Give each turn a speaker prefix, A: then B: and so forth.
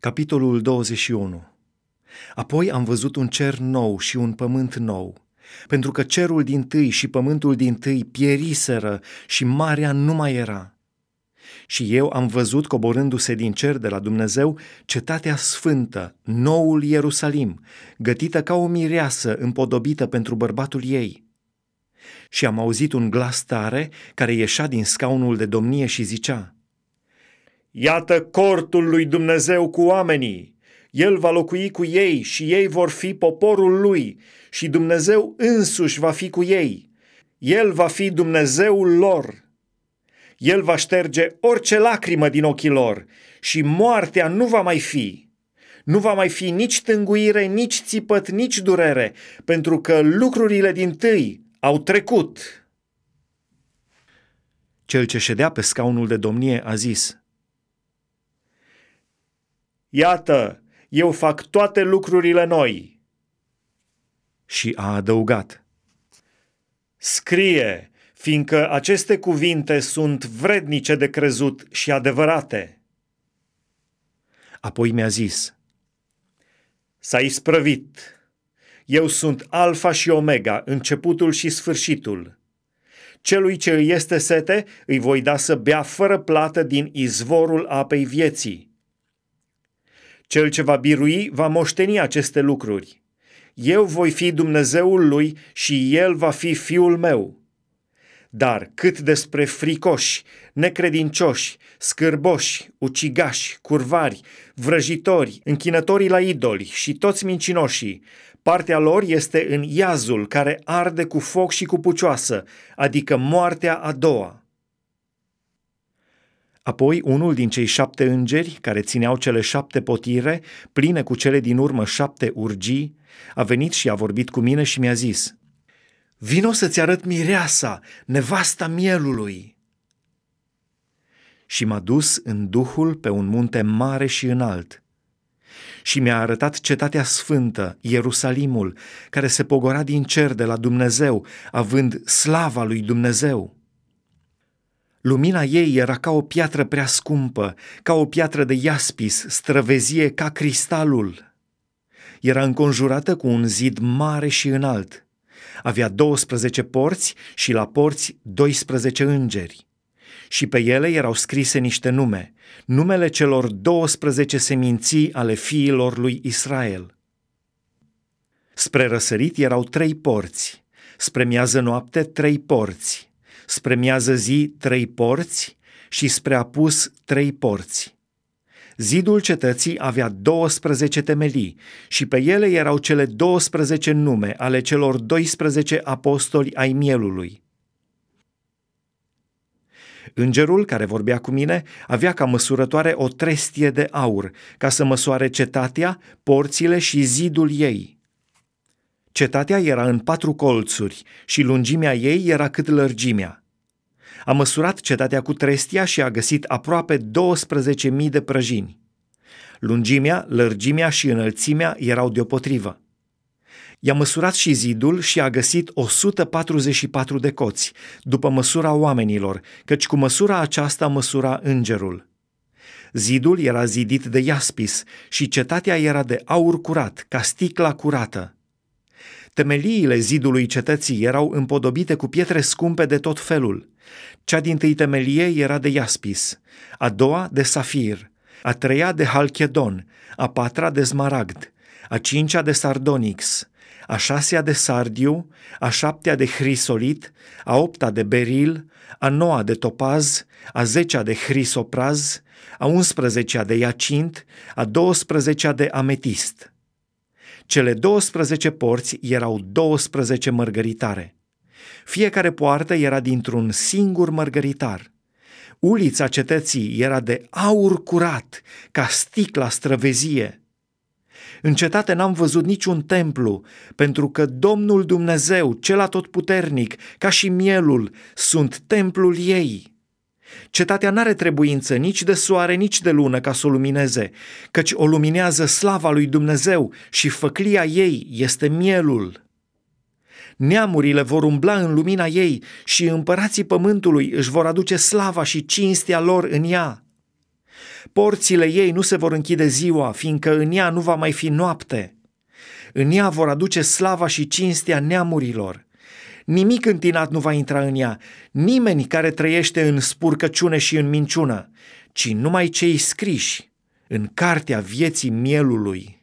A: Capitolul 21 Apoi am văzut un cer nou și un pământ nou, pentru că cerul din tâi și pământul din tâi pieriseră și marea nu mai era. Și eu am văzut coborându-se din cer de la Dumnezeu cetatea sfântă, noul Ierusalim, gătită ca o mireasă împodobită pentru bărbatul ei. Și am auzit un glas tare care ieșea din scaunul de domnie și zicea – Iată cortul lui Dumnezeu cu oamenii. El va locui cu ei și ei vor fi poporul lui și Dumnezeu însuși va fi cu ei. El va fi Dumnezeul lor. El va șterge orice lacrimă din ochii lor și moartea nu va mai fi. Nu va mai fi nici tânguire, nici țipăt, nici durere, pentru că lucrurile din tâi au trecut. Cel ce ședea pe scaunul de domnie a zis – Iată, eu fac toate lucrurile noi. Și a adăugat, Scrie, fiindcă aceste cuvinte sunt vrednice de crezut și adevărate. Apoi mi-a zis, S-a isprăvit. Eu sunt Alfa și Omega, începutul și sfârșitul. Celui ce îi este sete, îi voi da să bea fără plată din izvorul apei vieții. Cel ce va birui va moșteni aceste lucruri. Eu voi fi Dumnezeul lui și el va fi fiul meu. Dar cât despre fricoși, necredincioși, scârboși, ucigași, curvari, vrăjitori, închinătorii la idoli și toți mincinoșii, partea lor este în iazul care arde cu foc și cu pucioasă, adică moartea a doua. Apoi unul din cei șapte îngeri, care țineau cele șapte potire, pline cu cele din urmă șapte urgii, a venit și a vorbit cu mine și mi-a zis, Vino să-ți arăt mireasa, nevasta mielului. Și m-a dus în Duhul pe un munte mare și înalt. Și mi-a arătat cetatea sfântă, Ierusalimul, care se pogora din cer de la Dumnezeu, având slava lui Dumnezeu Lumina ei era ca o piatră prea scumpă, ca o piatră de iaspis, străvezie ca cristalul. Era înconjurată cu un zid mare și înalt. Avea 12 porți și la porți 12 îngeri. Și pe ele erau scrise niște nume, numele celor 12 seminții ale fiilor lui Israel. Spre răsărit erau trei porți, spre miază noapte trei porți, spre miază zi trei porți și spre apus trei porți. Zidul cetății avea 12 temelii și pe ele erau cele 12 nume ale celor 12 apostoli ai mielului. Îngerul care vorbea cu mine avea ca măsurătoare o trestie de aur, ca să măsoare cetatea, porțile și zidul ei – Cetatea era în patru colțuri și lungimea ei era cât lărgimea. A măsurat cetatea cu trestia și a găsit aproape 12.000 de prăjini. Lungimea, lărgimea și înălțimea erau deopotrivă. I-a măsurat și zidul și a găsit 144 de coți, după măsura oamenilor, căci cu măsura aceasta măsura îngerul. Zidul era zidit de iaspis și cetatea era de aur curat, ca sticla curată. Temeliile zidului cetății erau împodobite cu pietre scumpe de tot felul. Cea din tâi temelie era de iaspis, a doua de safir, a treia de halchedon, a patra de smaragd, a cincea de sardonix, a șasea de sardiu, a șaptea de hrisolit, a opta de beril, a noua de topaz, a zecea de hrisopraz, a unsprezecea de iacint, a douăsprezecea de ametist – cele 12 porți erau 12 mărgăritare. Fiecare poartă era dintr-un singur mărgăritar. Ulița cetății era de aur curat, ca sticla străvezie. În cetate n-am văzut niciun templu, pentru că Domnul Dumnezeu, cel atotputernic, ca și mielul, sunt templul ei. Cetatea n-are trebuință nici de soare, nici de lună ca să o lumineze, căci o luminează slava lui Dumnezeu și făclia ei este mielul. Neamurile vor umbla în lumina ei și împărații pământului își vor aduce slava și cinstea lor în ea. Porțile ei nu se vor închide ziua, fiindcă în ea nu va mai fi noapte. În ea vor aduce slava și cinstea neamurilor. Nimic întinat nu va intra în ea, nimeni care trăiește în spurcăciune și în minciună, ci numai cei scriși în cartea vieții mielului.